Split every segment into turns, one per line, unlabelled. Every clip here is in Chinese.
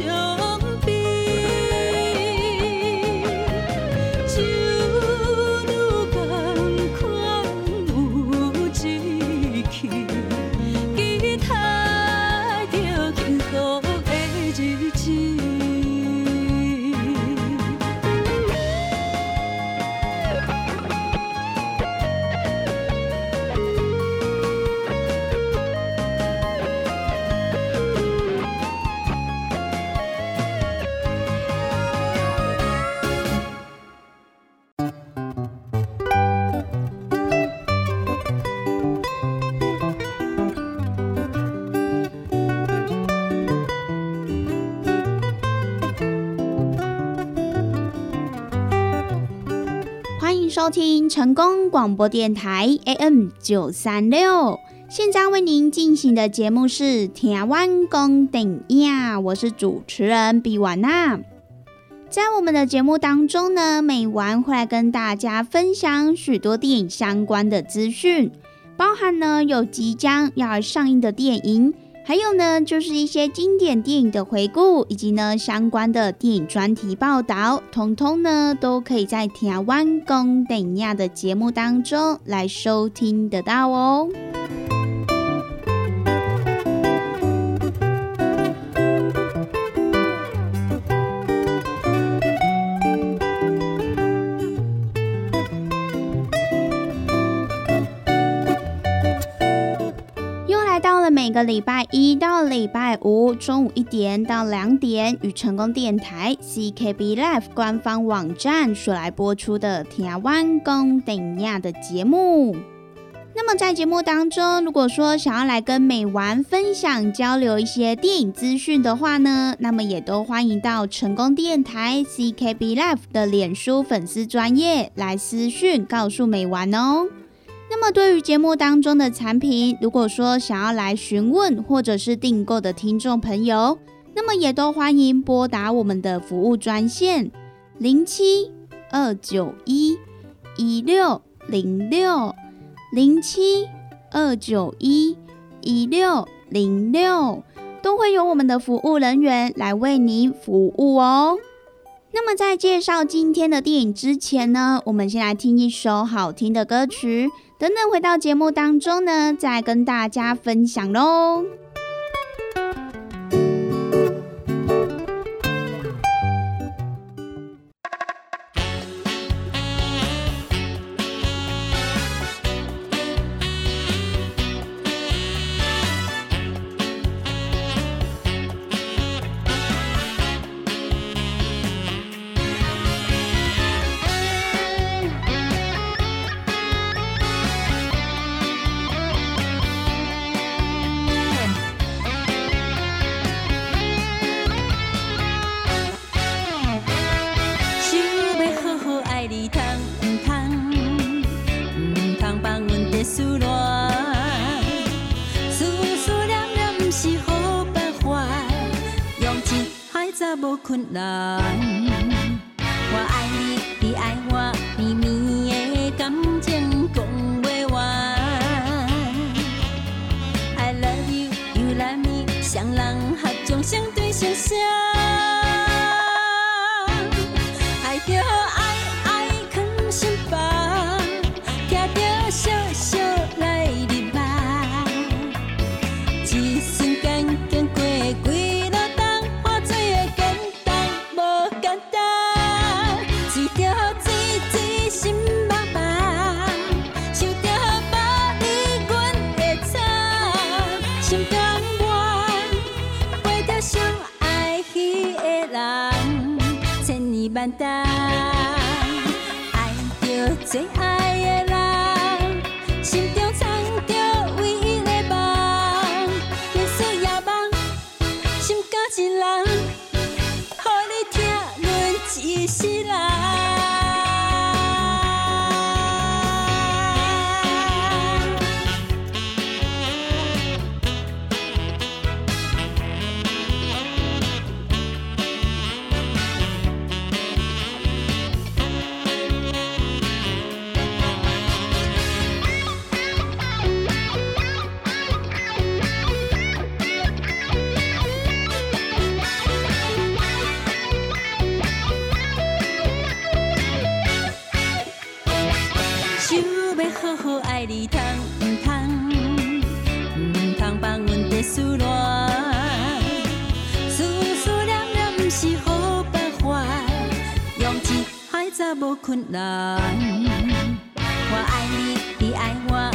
to 收听成功广播电台 AM 九三六，现在为您进行的节目是《台湾公电影》，我是主持人比瓦娜。在我们的节目当中呢，每晚会来跟大家分享许多电影相关的资讯，包含呢有即将要上映的电影。还有呢，就是一些经典电影的回顾，以及呢相关的电影专题报道，通通呢都可以在《台湾公电影》的节目当中来收听得到哦。每个礼拜一到礼拜五中午一点到两点，与成功电台 CKB Life 官方网站所来播出的《台湾公等亚》的节目。那么在节目当中，如果说想要来跟美玩分享、交流一些电影资讯的话呢，那么也都欢迎到成功电台 CKB Life 的脸书粉丝专业来私讯告诉美玩哦。那么，对于节目当中的产品，如果说想要来询问或者是订购的听众朋友，那么也都欢迎拨打我们的服务专线零七二九一一六零六零七二九一一六零六，都会有我们的服务人员来为您服务哦。那么在介绍今天的电影之前呢，我们先来听一首好听的歌曲。等等，回到节目当中呢，再跟大家分享喽。
我爱你
比爱我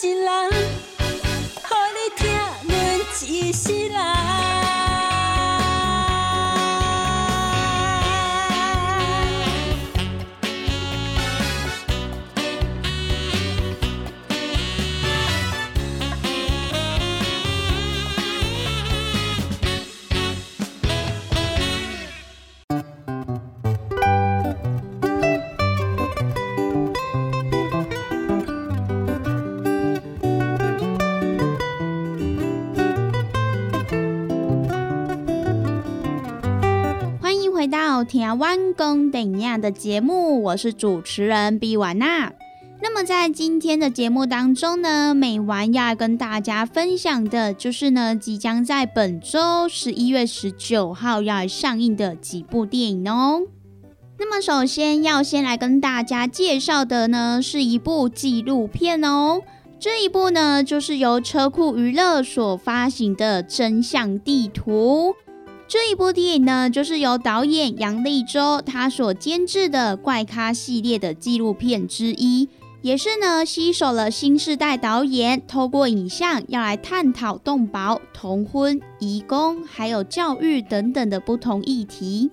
新郎台湾公等亚的节目，我是主持人毕婉娜。那么在今天的节目当中呢，美完要跟大家分享的就是呢，即将在本周十一月十九号要上映的几部电影哦。那么首先要先来跟大家介绍的呢，是一部纪录片哦。这一部呢，就是由车库娱乐所发行的《真相地图》。这一部电影呢，就是由导演杨立洲他所监制的怪咖系列的纪录片之一，也是呢，吸收了新时代导演透过影像要来探讨动保、同婚、移工还有教育等等的不同议题。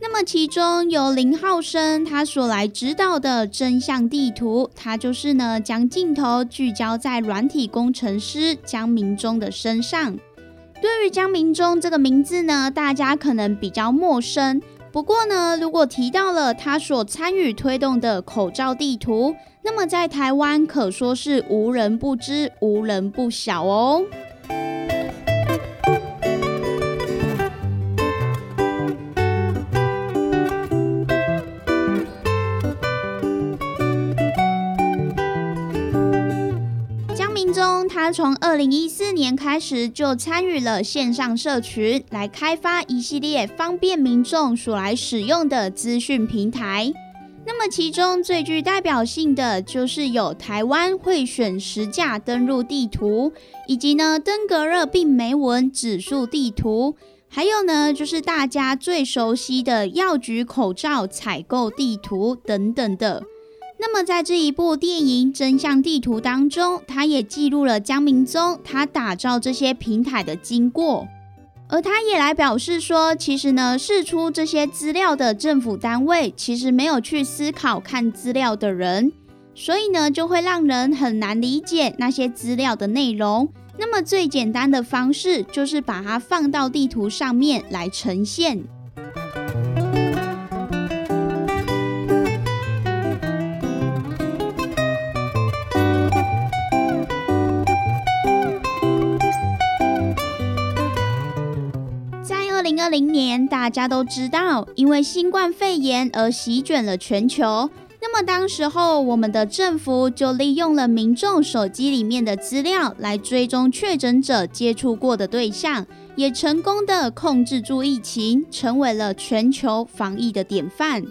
那么，其中由林浩生他所来指导的真相地图，他就是呢将镜头聚焦在软体工程师江明忠的身上。对于江明忠这个名字呢，大家可能比较陌生。不过呢，如果提到了他所参与推动的口罩地图，那么在台湾可说是无人不知、无人不晓哦。中他从二零一四年开始就参与了线上社群，来开发一系列方便民众所来使用的资讯平台。那么其中最具代表性的就是有台湾会选实价登录地图，以及呢登革热病媒蚊指数地图，还有呢就是大家最熟悉的药局口罩采购地图等等的。那么，在这一部电影《真相地图》当中，他也记录了江明宗他打造这些平台的经过，而他也来表示说，其实呢，释出这些资料的政府单位，其实没有去思考看资料的人，所以呢，就会让人很难理解那些资料的内容。那么，最简单的方式就是把它放到地图上面来呈现。零二零年，大家都知道，因为新冠肺炎而席卷了全球。那么，当时候我们的政府就利用了民众手机里面的资料来追踪确诊者接触过的对象，也成功的控制住疫情，成为了全球防疫的典范。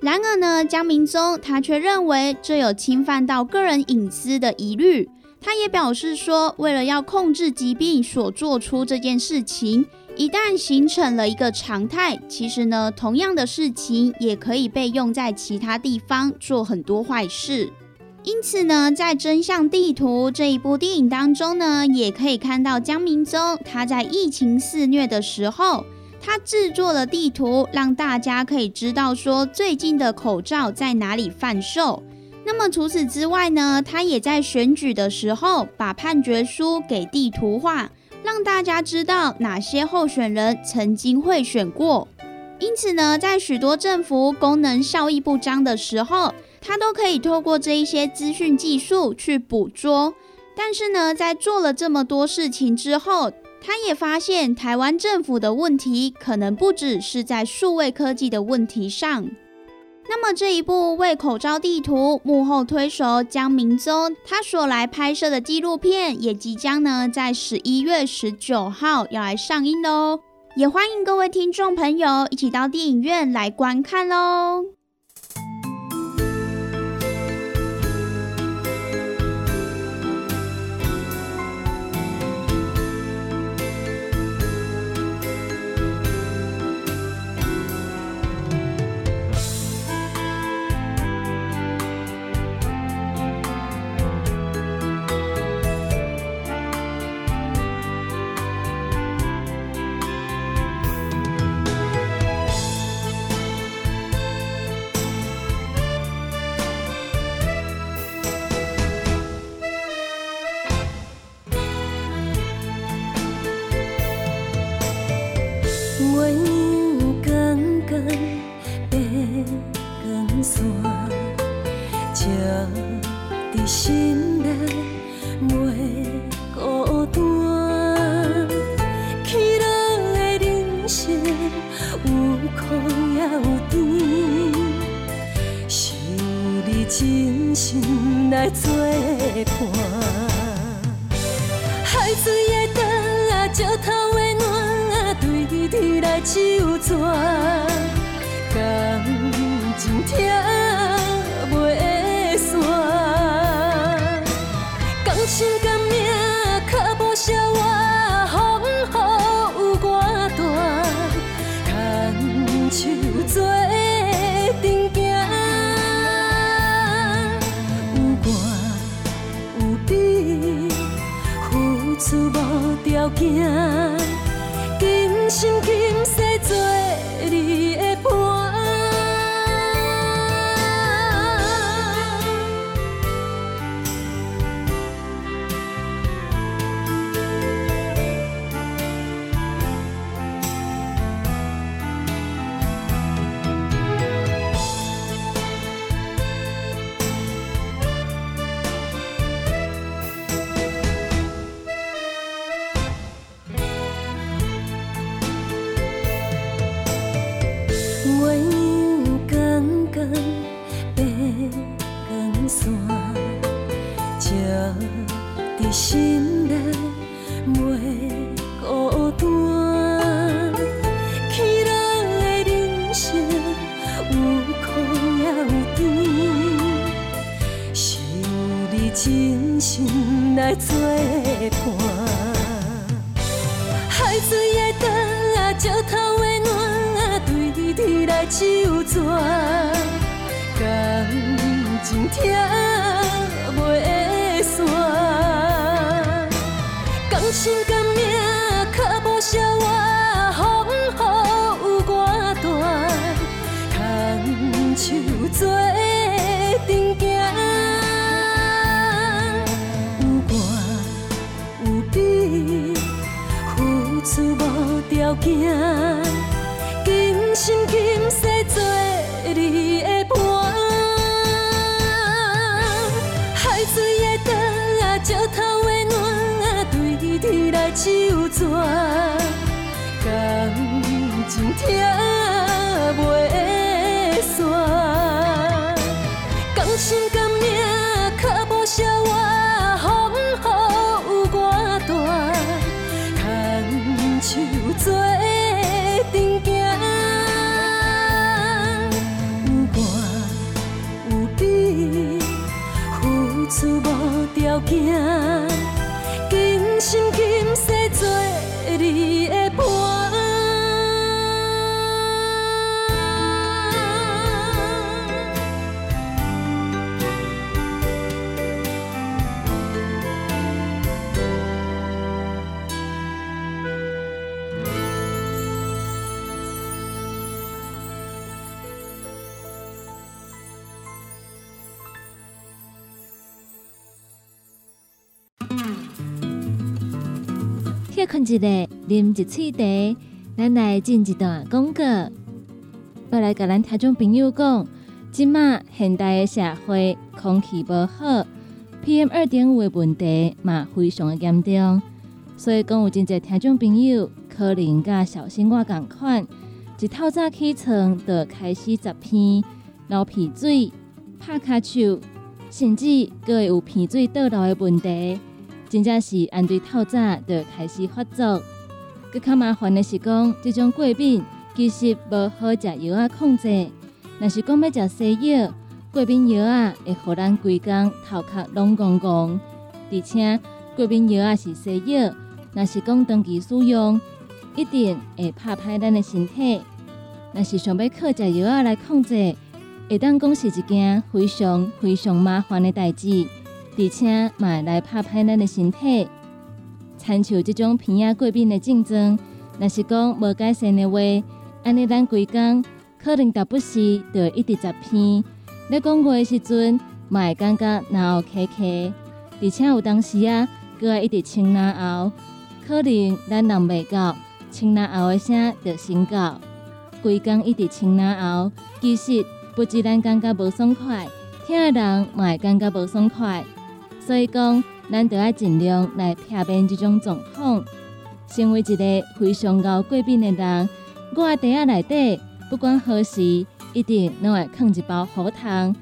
然而呢，江明宗他却认为这有侵犯到个人隐私的疑虑。他也表示说，为了要控制疾病所做出这件事情。一旦形成了一个常态，其实呢，同样的事情也可以被用在其他地方做很多坏事。因此呢，在《真相地图》这一部电影当中呢，也可以看到江明宗他在疫情肆虐的时候，他制作了地图，让大家可以知道说最近的口罩在哪里贩售。那么除此之外呢，他也在选举的时候把判决书给地图化。让大家知道哪些候选人曾经会选过，因此呢，在许多政府功能效益不彰的时候，他都可以透过这一些资讯技术去捕捉。但是呢，在做了这么多事情之后，他也发现台湾政府的问题可能不只是在数位科技的问题上。那么这一部为口罩地图幕后推手江明宗他所来拍摄的纪录片，也即将呢在十一月十九号要来上映喽，也欢迎各位听众朋友一起到电影院来观看喽。
月光光，白光线，照在心里袂孤单。起落的人生有苦也有甜，是你真心来做伴。海水的灯啊，就他。手纸，感情听袂散，感情感命，脚步消我，风雨有我大，牵手做阵行，有我有你，付出无条件，心金色心来作伴。海水的干，石头的暖，对天来手纸，感情听袂散，感情条件，尽心
尽困一下，啉一喙茶，咱来进一段广告。要来甲咱听众朋友讲，即马现代的社会空气无好，PM 二点五的问题嘛非常的严重，所以讲有真侪听众朋友可能甲小心我共款，一透早起床就开始十片流鼻水、拍卡手，甚至佫会有鼻水倒流的问题。真正是按对透早就开始发作，更较麻烦的是讲，这种过敏其实无好食药啊控制。若是讲要食西药，过敏药啊会互咱规工头壳拢戆戆，而且过敏药啊是西药，若是讲长期使用，一定会拍歹咱的身体。若是想要靠食药啊来控制，会当讲是一件非常非常麻烦的代志。而且嘛会来拍歹咱的身体，参像即种鼻仔过敏的症状，若是讲无改善的话，安尼咱规工可能达不时就一直十片。咧讲话的时阵，嘛会感觉脑壳壳，而且有当时啊，搁爱一直清哪喉，可能咱人袂到，清哪喉的声就先到，规工一直清哪喉，其实不止咱感觉无爽快，听的人嘛会感觉无爽快。所以讲，咱就要尽量来避免这种状况。身为一个非常熬过敏的人，我的袋仔内底不管何时，一定拢会放一包喉糖。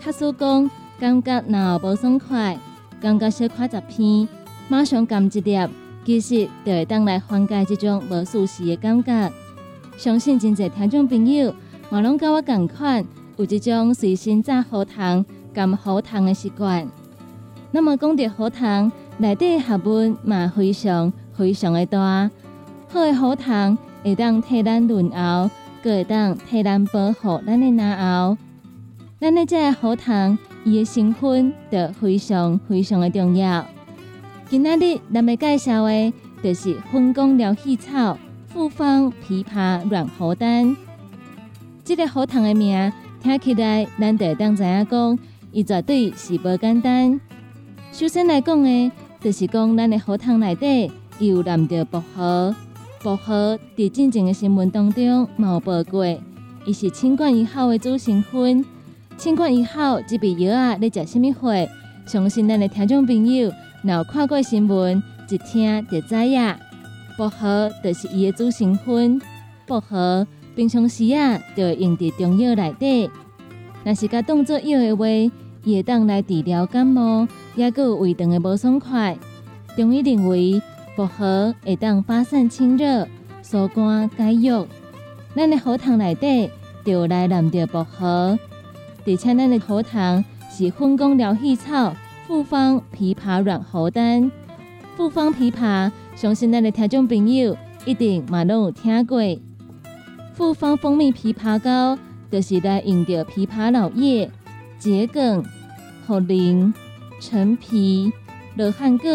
假使讲感觉若无爽快，感觉小看十片，马上含一粒，其实就会当来缓解这种无舒适的感觉。相信真侪听众朋友嘛拢甲我共款，有这种随身带喉糖、含喉糖的习惯。那么讲到喉糖，内底学问嘛非常非常的大。好的喉糖会当替咱润喉，佮会当替咱保护咱的牙喉。咱的这个喉糖，伊的成分就非常非常的重要。今仔日咱们介绍的，就是分工疗气草。复方枇杷软喉丹，这个喉糖的名听起来，咱得当知影讲，伊绝对是无简单。首先来讲的，就是讲咱的荷塘内底有含着薄荷。薄荷伫进前的新闻当中有报过，伊是清冠一号的主成分。清冠一号即味药啊，咧食什么货？相信咱的听众朋友，若有看过新闻，一听就知影。薄荷就是伊的主成分。薄荷平常时啊，就会用伫中药内底。若是甲当作药的话，伊会当来治疗感冒，也佮有胃肠的无爽快。中医认为，薄荷会当发散清热、疏肝解郁。咱的喉糖内底就来含着薄荷，而且咱的喉糖是分工疗气草复方枇杷软喉丹。复方枇杷。相信咱的听众朋友一定嘛拢有听过，复方蜂蜜枇杷膏，就是来用着枇杷老叶、桔梗、茯苓、陈皮、罗汉果，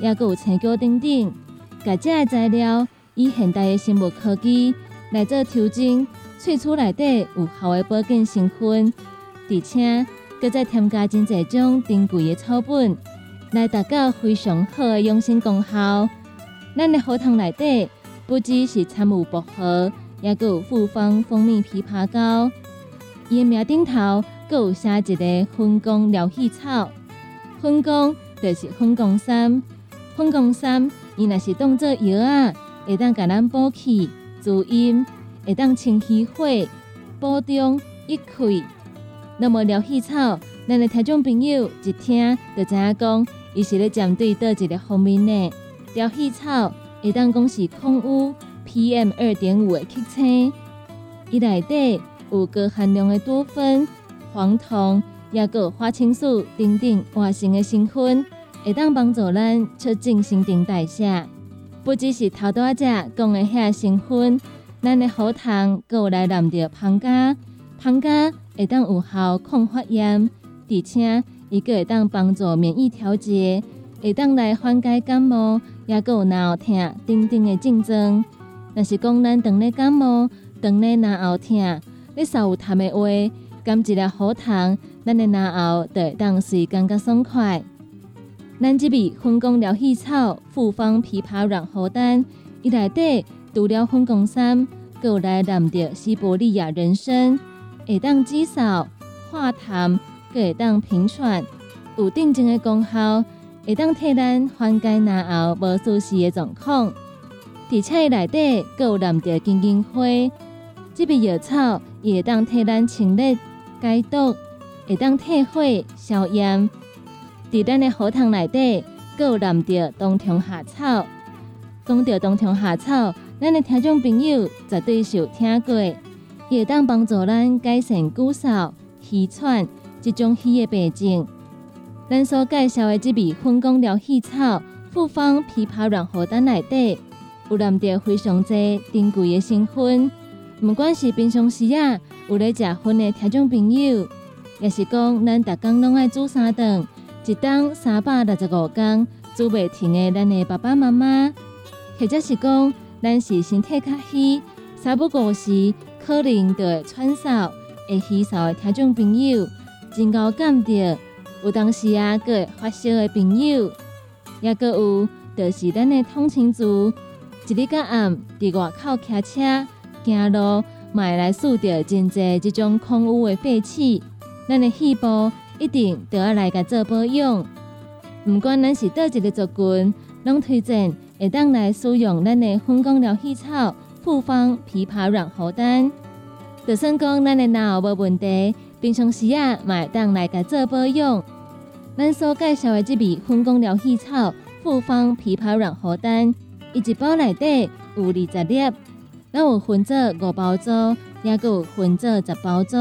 也有青椒等等，这个材料以现代的生物科技来做调整，萃取内底有效的保健成分，而且搁再添加真侪种珍贵的草本，来达到非常好的养生功效。咱的荷塘内底不只是掺有薄荷，也有复方蜂蜜枇杷膏。伊的名顶头阁有写一个分工疗气草，分工就是分工三。分工三，伊若是当做药啊，会当甲咱补气滋阴，会当清虚火、补中益气。那么疗气草，咱的听众朋友一听就知影讲，伊是咧针对倒一个方面呢？疗气草会当讲是空污 PM 二点五的吸尘，伊内底有高含量的多酚、黄酮，也有花青素等等活性的成分，会当帮助咱促进新陈代谢。不只是头多只讲的遐成分，咱的喉糖有来含着胖加，胖加会当有效抗发炎，而且伊个会当帮助免疫调节，会当来缓解感冒。也有脑疼等等的症状。若是讲咱当咧感冒、当咧脑后疼、你稍有痰的话，甘一粒喉糖，咱的脑后就会当随感觉爽快。咱这味分工疗气草复方枇杷软喉丹，伊内底除了分工三，有来含着西伯利亚人参，会当止嗽、化痰，会当平喘，有定静的功效。会当替咱缓解牙后无舒适的状况，而且伊内底有含着金银花，这味药草也会当替咱清热解毒，会当退火消炎。伫咱的喉糖内底有染着冬虫夏草，讲到冬虫夏草，咱的听众朋友绝对是有听过，也会当帮助咱改善骨嗽、气喘这种虚的病症。咱所介绍的这味分工疗气草复方枇杷软喉丹内底，有含着非常多珍贵的成分。不管是平常时啊有咧食薰的听众朋友，也是讲咱逐工拢爱煮三顿，一顿三百六十五天煮袂停的咱的爸爸妈妈，或者是讲咱是身体较虚、三不五时可能就会喘嗽、会虚嗽的听众朋友，真够感着。有当时啊，个发烧的朋友，也个有，就是咱的通勤族，一日到暗伫外口骑车、行路，买来数着真济这种空污的废气，咱的细胞一定都要来个做保养。不管咱是倒一个族群，拢推荐会当来使用咱的分工疗气草复方枇杷软喉丹。就算讲咱的脑无问题，平常时啊，嘛会当来个做保养。咱所介绍的这味分工疗气草复方枇杷软喉丹，伊一包内底有二十粒，咱有分做五包组，也有分做十包组。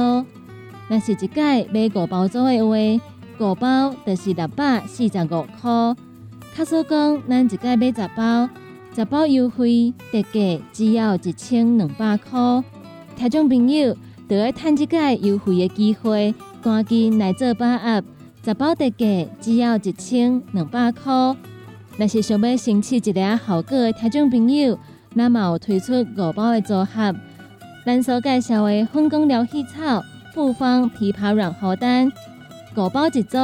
若是一届买五包组的话，五包就是六百四十五块。卡说讲，咱一届买十包，十包优惠特价只要一千两百块。听众朋友，就要趁即届优惠的机会，赶紧来做把握。十包特价只要一千两百块。若是想要申请一个效果的听众朋友，那么有推出五包的组合。咱所介绍的分工疗气草复方枇杷软喉丹，五包一组，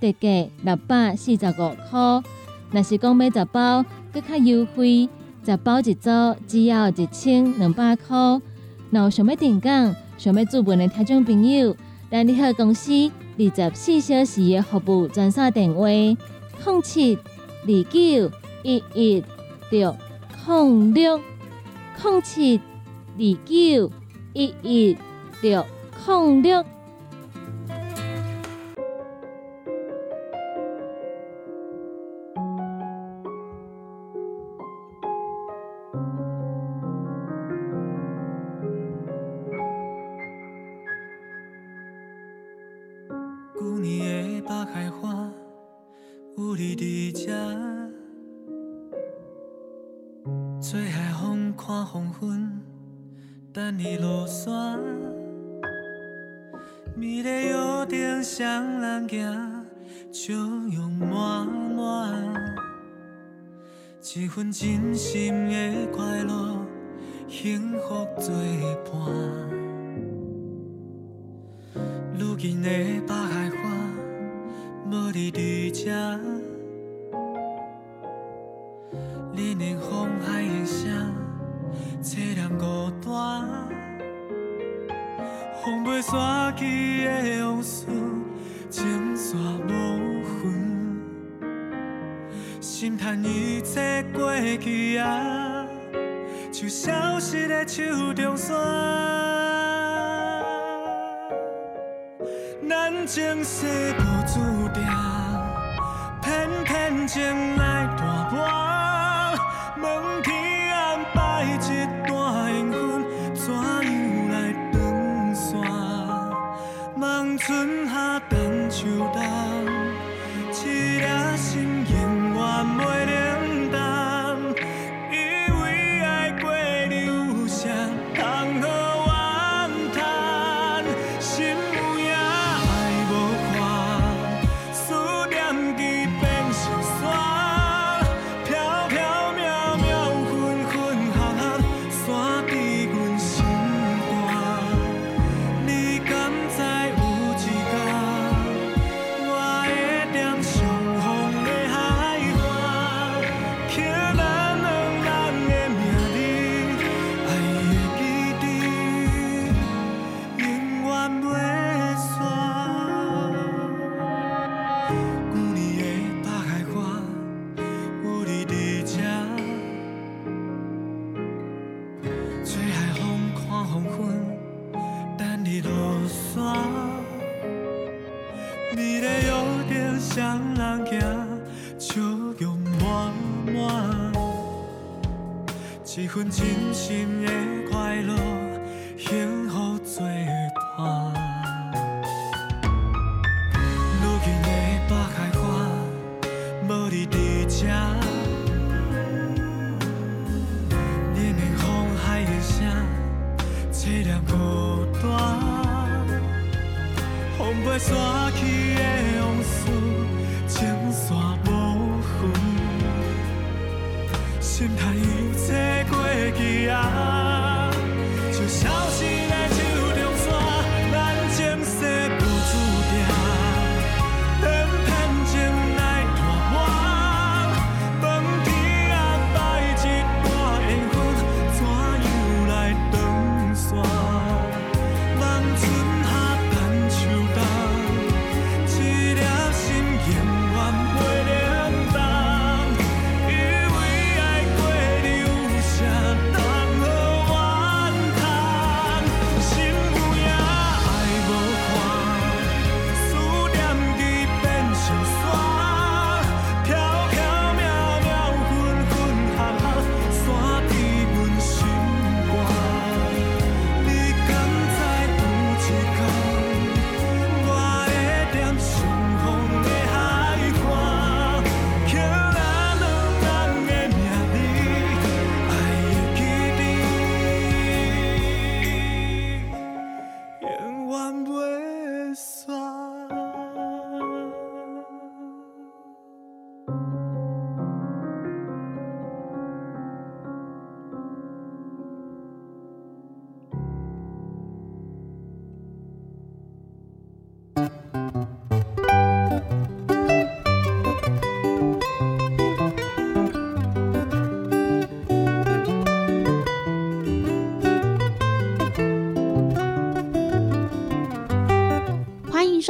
特价六百四十五块。若是讲买十包，更较优惠，十包一组只要一千两百块。若有想要订购、想要注文的听众朋友，咱联合公司二十四小时的服务专线电话：零七二九一一六零六零七二九一一六九月的
北海花，有你伫遮，吹海风，看黄昏，等你落山。美丽约定双人行，笑容满满。一份真心的快乐，幸福作伴。如今的北海花，无你伫遮。连连风海的声，凄凉孤单。风飞散去的往事，情线无痕。心叹一切过去啊，像消失的手中线。咱前世无注定，偏偏情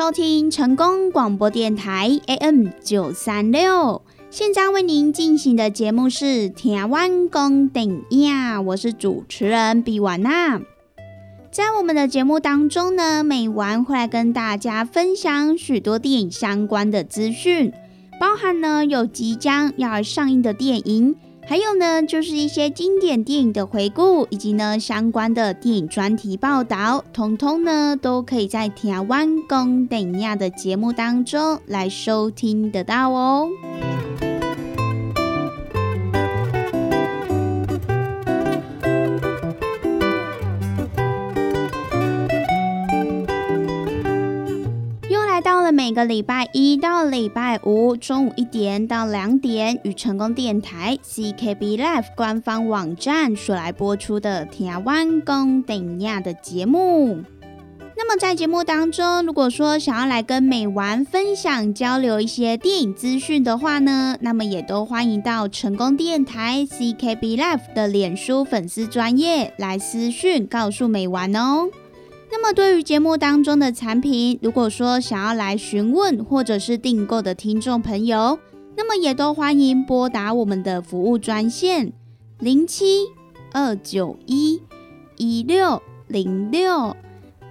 收听成功广播电台 AM 九三六。现在为您进行的节目是《台湾公电影》，我是主持人比瓦娜。在我们的节目当中呢，每晚会来跟大家分享许多电影相关的资讯，包含呢有即将要上映的电影，还有呢就是一些经典电影的回顾，以及呢相关的电影专题报道，通通呢都可以在《台湾公电影》的节目当中来收听得到哦。每个礼拜一到礼拜五中午一点到两点，与成功电台 CKB Life 官方网站所来播出的《台湾公顶亚》的节目。那么在节目当中，如果说想要来跟美玩分享、交流一些电影资讯的话呢，那么也都欢迎到成功电台 CKB Life 的脸书粉丝专业来私讯告诉美玩哦。那么，对于节目当中的产品，如果说想要来询问或者是订购的听众朋友，那么也都欢迎拨打我们的服务专线零七二九一一六零六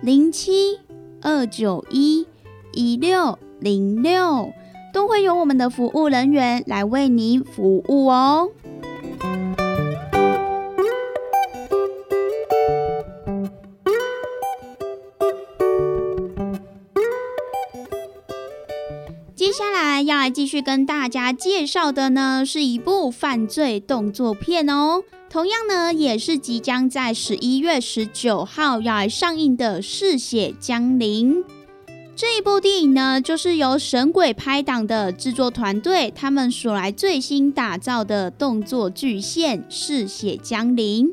零七二九一一六零六，都会有我们的服务人员来为您服务哦。继续跟大家介绍的呢，是一部犯罪动作片哦。同样呢，也是即将在十一月十九号要来上映的《嗜血江陵》这一部电影呢，就是由神鬼拍档的制作团队他们所来最新打造的动作巨献《嗜血江陵》。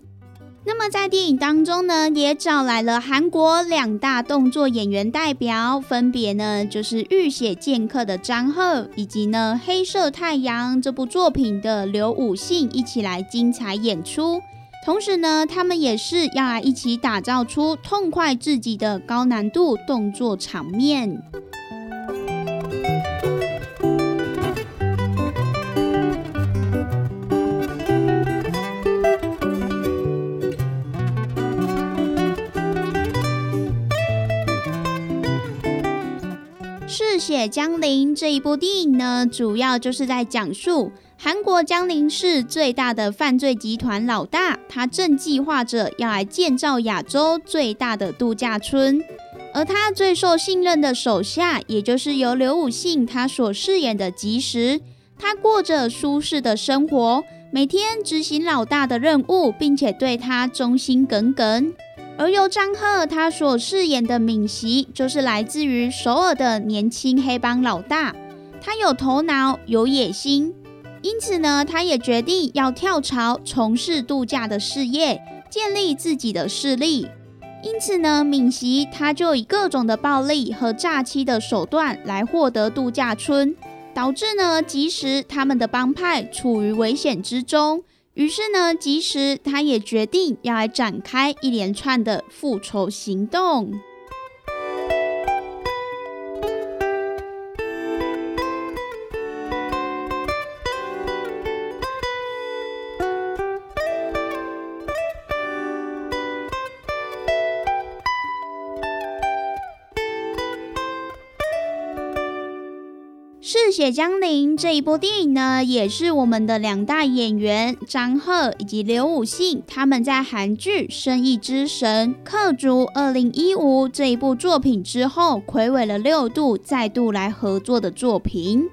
那么在电影当中呢，也找来了韩国两大动作演员代表，分别呢就是《浴血剑客》的张赫，以及呢《黑色太阳》这部作品的刘武信一起来精彩演出。同时呢，他们也是要来一起打造出痛快至极的高难度动作场面。《血江陵》这一部电影呢，主要就是在讲述韩国江陵市最大的犯罪集团老大，他正计划着要来建造亚洲最大的度假村，而他最受信任的手下，也就是由刘武信他所饰演的吉时，他过着舒适的生活，每天执行老大的任务，并且对他忠心耿耿。而由张赫他所饰演的敏熙，就是来自于首尔的年轻黑帮老大。他有头脑，有野心，因此呢，他也决定要跳槽从事度假的事业，建立自己的势力。因此呢，敏熙他就以各种的暴力和诈欺的手段来获得度假村，导致呢，即使他们的帮派处于危险之中。于是呢，即时他也决定要来展开一连串的复仇行动。《血江陵》这一部电影呢，也是我们的两大演员张赫以及刘武信他们在韩剧《生意之神》客族二零一五这一部作品之后，暌违了六度，再度来合作的作品。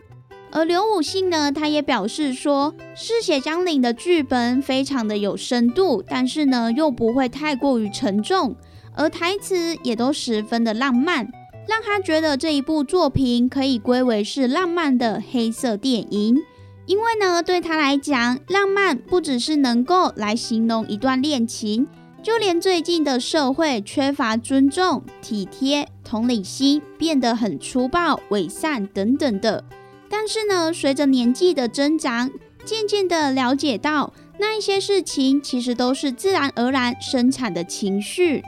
而刘武信呢，他也表示说，《嗜血江陵》的剧本非常的有深度，但是呢，又不会太过于沉重，而台词也都十分的浪漫。让他觉得这一部作品可以归为是浪漫的黑色电影，因为呢，对他来讲，浪漫不只是能够来形容一段恋情，就连最近的社会缺乏尊重、体贴、同理心，变得很粗暴、伪善等等的。但是呢，随着年纪的增长，渐渐的了解到，那一些事情其实都是自然而然生产的情绪。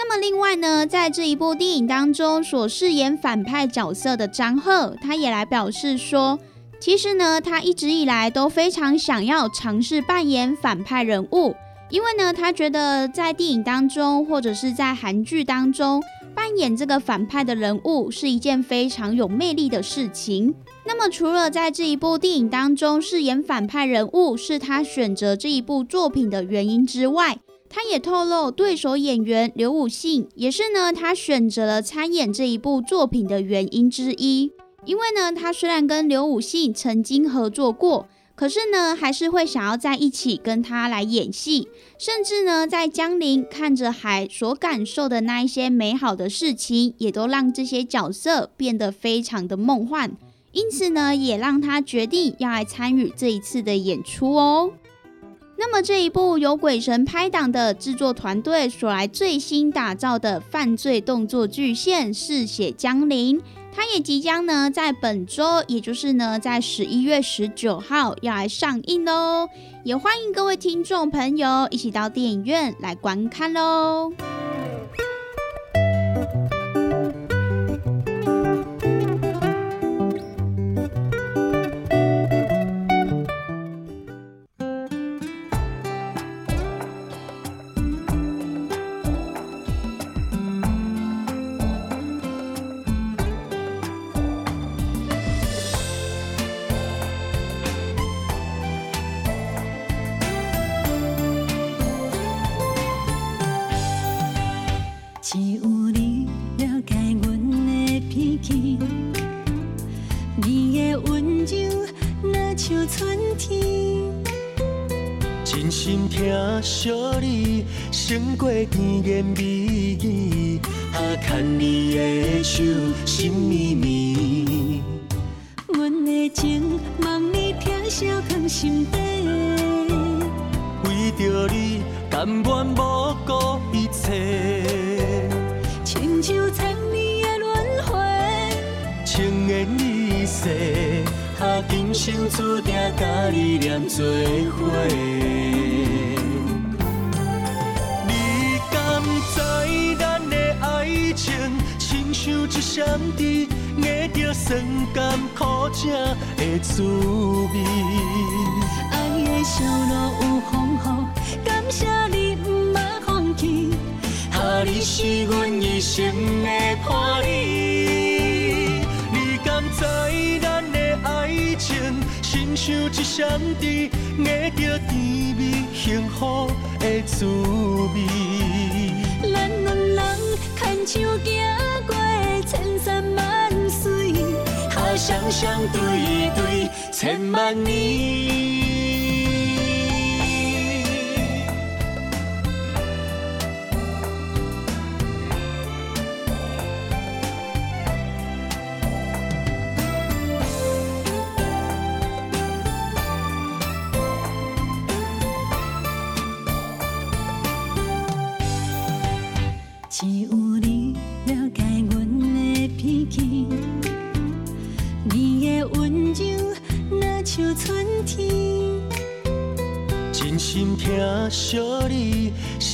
那么另外呢，在这一部电影当中所饰演反派角色的张赫，他也来表示说，其实呢，他一直以来都非常想要尝试扮演反派人物，因为呢，他觉得在电影当中或者是在韩剧当中扮演这个反派的人物是一件非常有魅力的事情。那么除了在这一部电影当中饰演反派人物是他选择这一部作品的原因之外，他也透露，对手演员刘武信也是呢，他选择了参演这一部作品的原因之一。因为呢，他虽然跟刘武信曾经合作过，可是呢，还是会想要在一起跟他来演戏，甚至呢，在江陵看着海所感受的那一些美好的事情，也都让这些角色变得非常的梦幻。因此呢，也让他决定要来参与这一次的演出哦。那么这一部由鬼神拍档的制作团队所来最新打造的犯罪动作巨献《嗜血江陵》，它也即将呢在本周，也就是呢在十一月十九号要来上映喽。也欢迎各位听众朋友一起到电影院来观看喽。
真心疼惜你，胜过甜言
蜜语。啊，牵你的手，心绵绵。
阮的情，望你疼惜放心底。
为
着
你，甘愿不顾一切。
亲像千年的轮回，
情缘已逝。想注定甲你念做伙。你敢知咱的爱情，亲像一双字，硬着
酸甘苦涩的滋味。
爱的路有风雨，感谢你毋捌放弃，
哈、你是阮一生的伴侣。你敢知？
心，亲像一闪电，挨着甜蜜幸福的滋味。
咱
两人牵手走过千山万水，
好想想对对，千万年。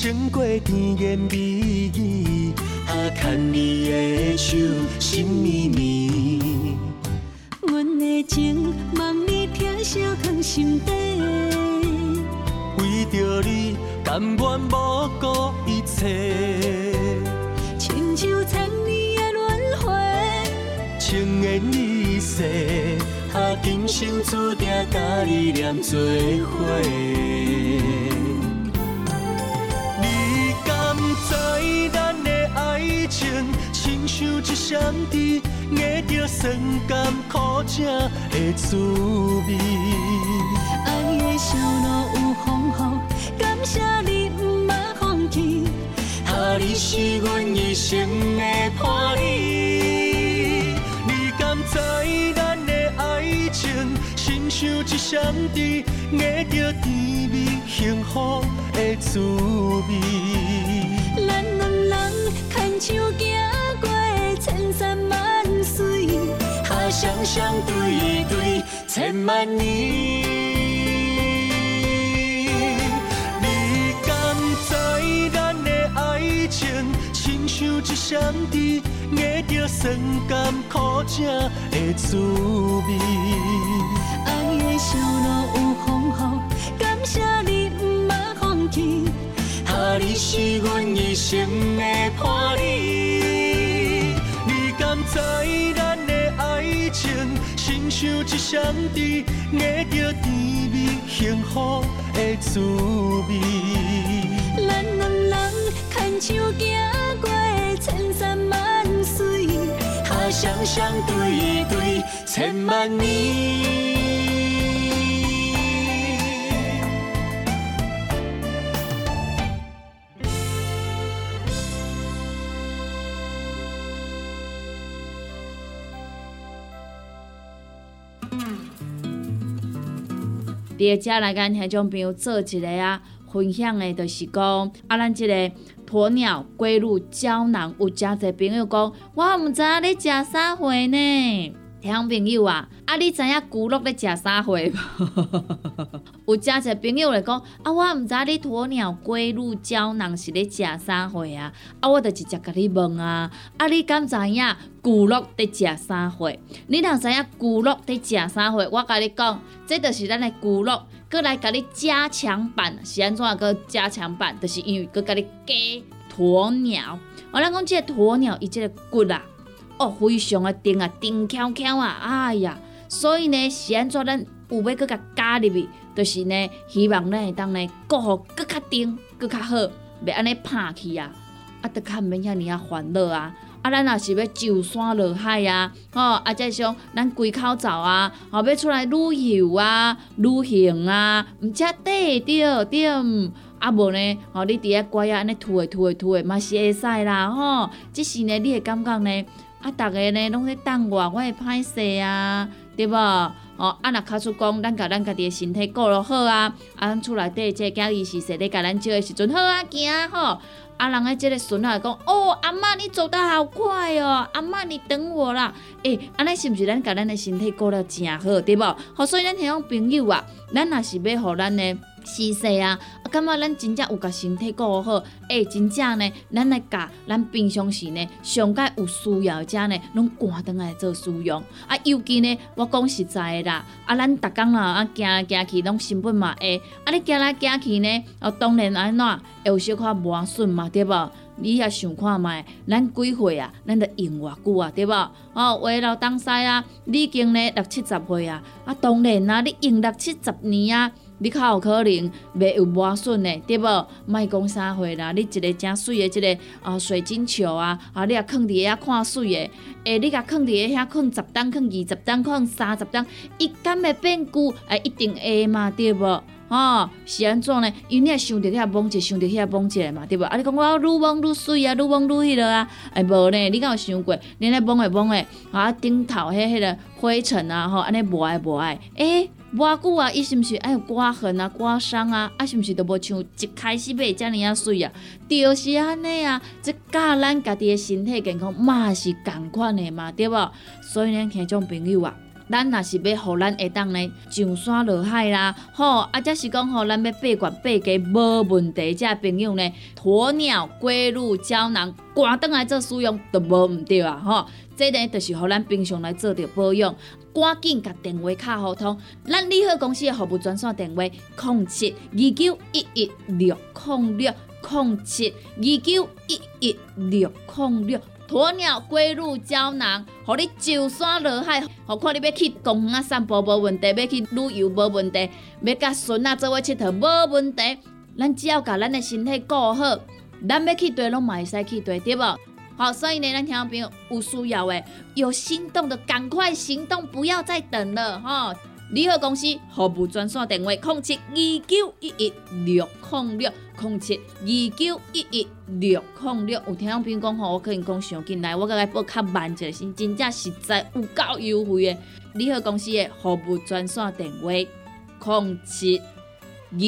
经过甜言蜜语，啊牵你
的
手，心绵绵。
阮的情望你疼惜藏心底，
为着你甘愿不顾一切。
亲像千年的轮回，
情缘一世，啊今生注定甲你念做伙。情，亲像一双猪，挨着酸甘苦涩的滋味。
爱
的小路有风雨，感谢你毋怕放弃，
和你是阮一生的伴侣。你敢知咱的爱
情，亲像一双猪，挨着甜
蜜幸福的滋味。
咱两人。手走过千山万水，
啊，双双对对，千万年。你甘知咱的爱情，亲像一扇门，挨着酸甘苦涩的滋味。你是阮一生的伴侣。你敢知咱的爱情，亲像一双甜，
咬着甜蜜幸福的滋味。
咱两人牵手行过千山万水，
啊，双双对一对千万年。
伫遮来甲咱听众朋友做一个啊分享的，就是讲啊，咱即个鸵鸟龟乳胶囊，有诚侪朋友讲，我毋知影你食啥货呢？听朋友啊，啊你知影骨碌咧食啥货无？有诚侪朋友来讲，啊我毋知你鸵鸟龟乳胶囊是咧食啥货啊？啊我就直接甲你问啊，啊你敢知影骨碌伫食啥货？你若知影骨碌伫食啥货，我甲你讲，这就是咱的骨碌，搁来甲你加强版，是安怎个加强版？就是因为搁甲你加鸵鸟。我咱讲即个鸵鸟，伊即个骨啊。哦，非常的甜啊，甜翘翘啊，哎呀！所以呢，是安怎咱有要搁甲加入去，就是呢，希望咱会当呢，过互搁较甜，搁较好，袂安尼拍去啊，啊，得较毋免遐尔啊烦恼啊。啊，咱若是要上山落海啊，吼，啊，再像咱归口走啊，吼，要出来旅游啊、旅行啊，毋则对着对，啊无呢，吼，你伫遐乖啊，安尼吐诶吐诶吐诶，嘛是会使啦，吼。即是呢，你会感觉呢？啊，逐个呢拢咧等我，我会歹势啊，对无？哦，啊，若卡出讲，咱甲咱家己的身体顾落好啊，啊，咱厝内底即个囝伊是说咧，甲咱照的时阵好啊，行吼。啊，人诶即个孙仔讲，哦，阿嬷你走得好快哦，阿嬷你等我啦。诶，安尼是毋是咱甲咱的身体顾了诚好，对无？好，所以咱迄种朋友啊，咱若是要互咱的。是势啊！啊，感觉咱真正有甲身体顾好，诶，真正呢，咱来甲咱平常时呢，上界有需要者呢，拢赶倒来做使用。啊，尤其呢，我讲实在的啦，啊，咱逐工啦，啊，行来行去拢成本嘛会，啊，你行来行去呢，哦，当然安怎会有小可磨损嘛，对无？你也想看觅，咱几岁啊？咱得用偌久啊，对无？哦，话老东西啊，你已经呢六七十岁啊，啊，当然啊，你用六七十年啊。你较有可能袂有磨损的，对无？莫讲啥货啦，你一个诚水的，即个啊水晶球啊，啊你也放伫遐看水的，诶，你甲放伫遐放十担，放二十担，放三十担，伊敢会变旧？诶，一定会嘛，对无？吼，是安怎呢？因为你也想着遐摸者，想着遐摸者嘛，对无？啊，你讲我愈摸愈水啊，愈摸愈迄落啊，哎无呢？你敢有想过？你咧摸诶摸诶，啊顶头迄迄个灰尘啊，吼，安尼无爱无爱，诶。偌久啊，伊是毋是爱有刮痕啊、刮伤啊？啊，是毋是都无像一开始买遮尔啊水啊？就是安尼啊，即教咱家己的身体健康嘛是共款的嘛，对无？所以呢，听种朋友啊，咱若是要互咱会当呢上山落海啦，吼，啊，则是讲吼，咱要八罐八家无问题，遮朋友呢，鸵鸟龟鹿胶囊，赶倒来做使用都无毋对啊，吼，这呢就是互咱平常来做着保养。赶紧甲电话卡互通，咱利好公司的服务专线电话：零七二九一一六零六零七二九一一六零六。鸵鸟龟乳胶囊，互你上山落海，何看你要去公园散步无问题，要去旅游无问题，要甲孙仔做伙佚佗无问题。咱只要甲咱的身体顾好，咱要去对拢嘛会使去对，对无？好，所以呢，咱听众朋友有需要诶，有心动的赶快行动，不要再等了哈！联合公司服务专线电话：零七二九一一六零六零七二九一一六零六。有听众朋友讲吼，我可能讲上进来，我甲伊报较慢一些，真正实在有够优惠诶！联合公司的服务专线电话：零七二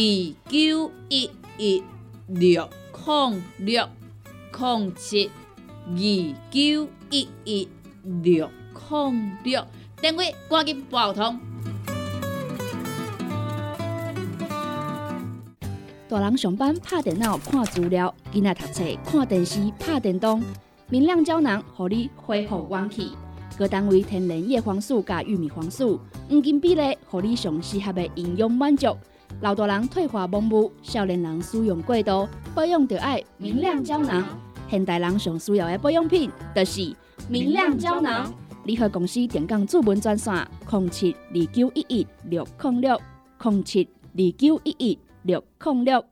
九一一六零六零七。二九一一六零六，电话赶紧拨通。
大人上班拍电脑看资料，囡仔读册看电视拍电动，明亮胶囊，互你恢复元气。各单位天然叶黄素加玉米黄素，黄金比例，互你上适合的营养满足。老大人退化盲目，少年人使用过度，保养就爱明亮胶囊。现代人上需要的保养品，就是明亮胶囊。联合公司电讲主文专线：零七二九一一六零六零七二九一一六零六。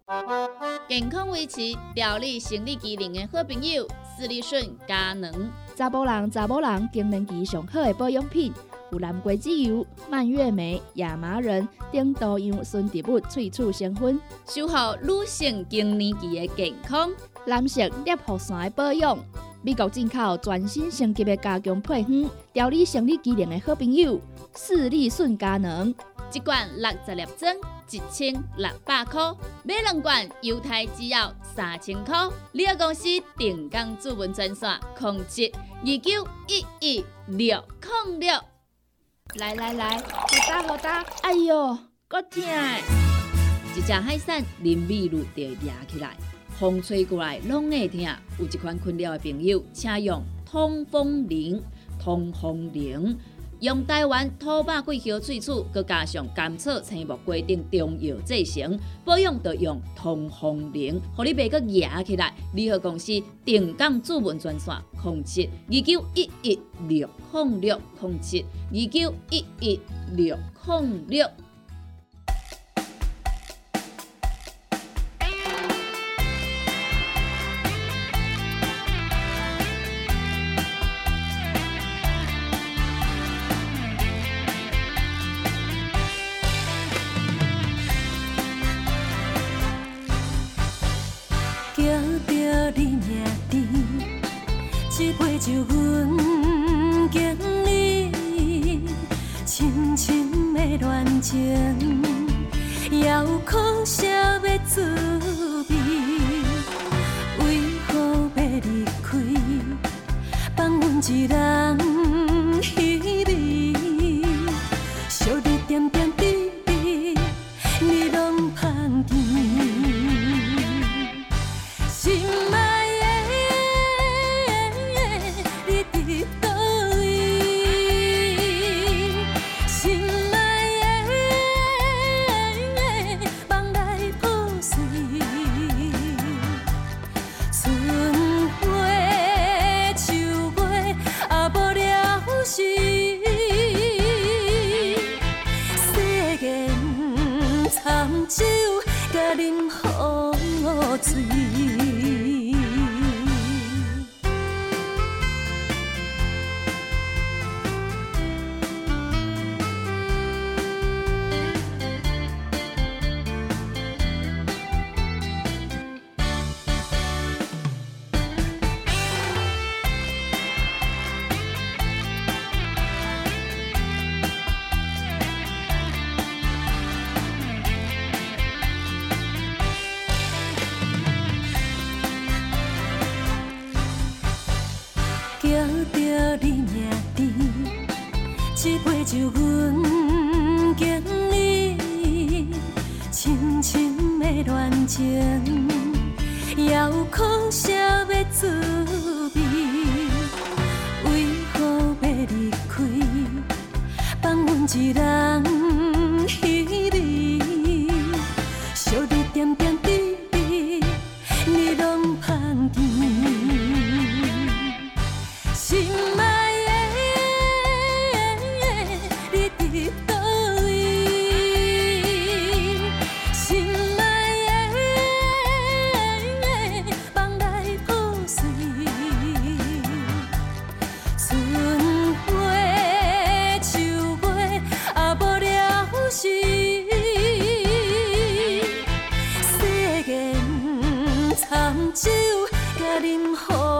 健康维持、调理生理机能的好朋友——斯利顺佳能。
查甫人、查某人更年期上好的保养品，有蓝桂枝油、蔓越莓、亚麻仁等多样纯植物萃取成分，
守护女性更年期的健康。
男性尿酸的保养，美国进口全新升级的加强配方，调理生理机能的好朋友——视力顺佳能。
一罐六十粒装，一千六百块；买两罐，犹太只要三千块。你个公司定岗主文专线：控制二九一一六零六。
来来来，好打好打！哎哟，够痛！
一只海扇林美露就压起来，风吹过来拢会疼。有一款困扰的朋友，请用通风铃，通风铃。用台湾土白桂花萃取，佮加上甘草、青木规定中药制成，保养要用通风灵，互你袂佮压起来。联合公司定岗主文专线：控制二九一一六零六控制二九一一六零六。
饮好。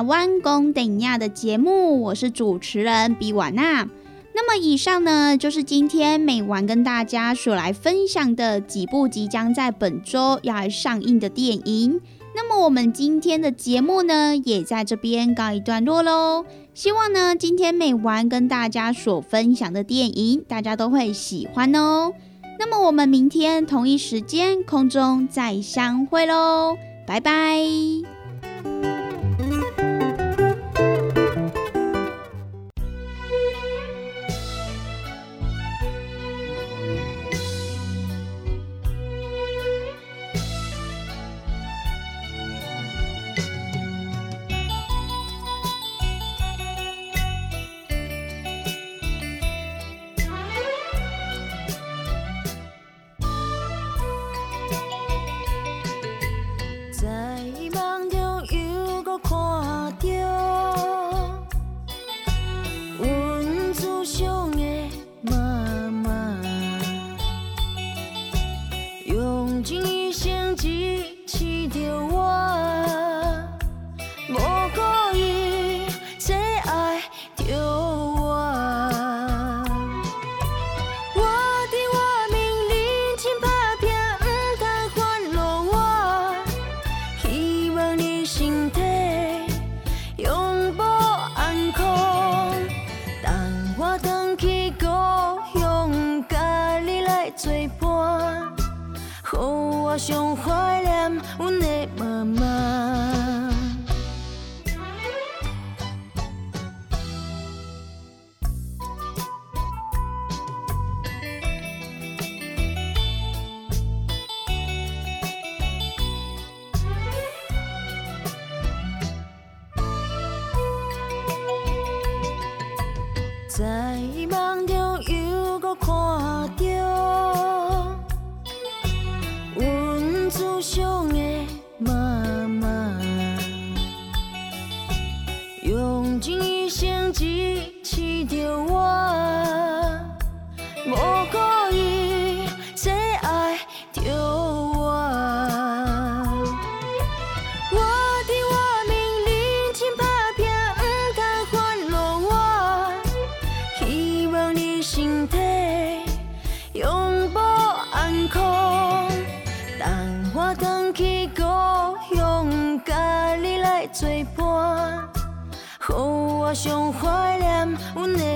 台湾公等亚》的节目，我是主持人比瓦娜。那么以上呢，就是今天美完跟大家所来分享的几部即将在本周要上映的电影。那么我们今天的节目呢，也在这边告一段落喽。希望呢，今天美完跟大家所分享的电影，大家都会喜欢哦。那么我们明天同一时间空中再相会喽，拜拜。
我常怀念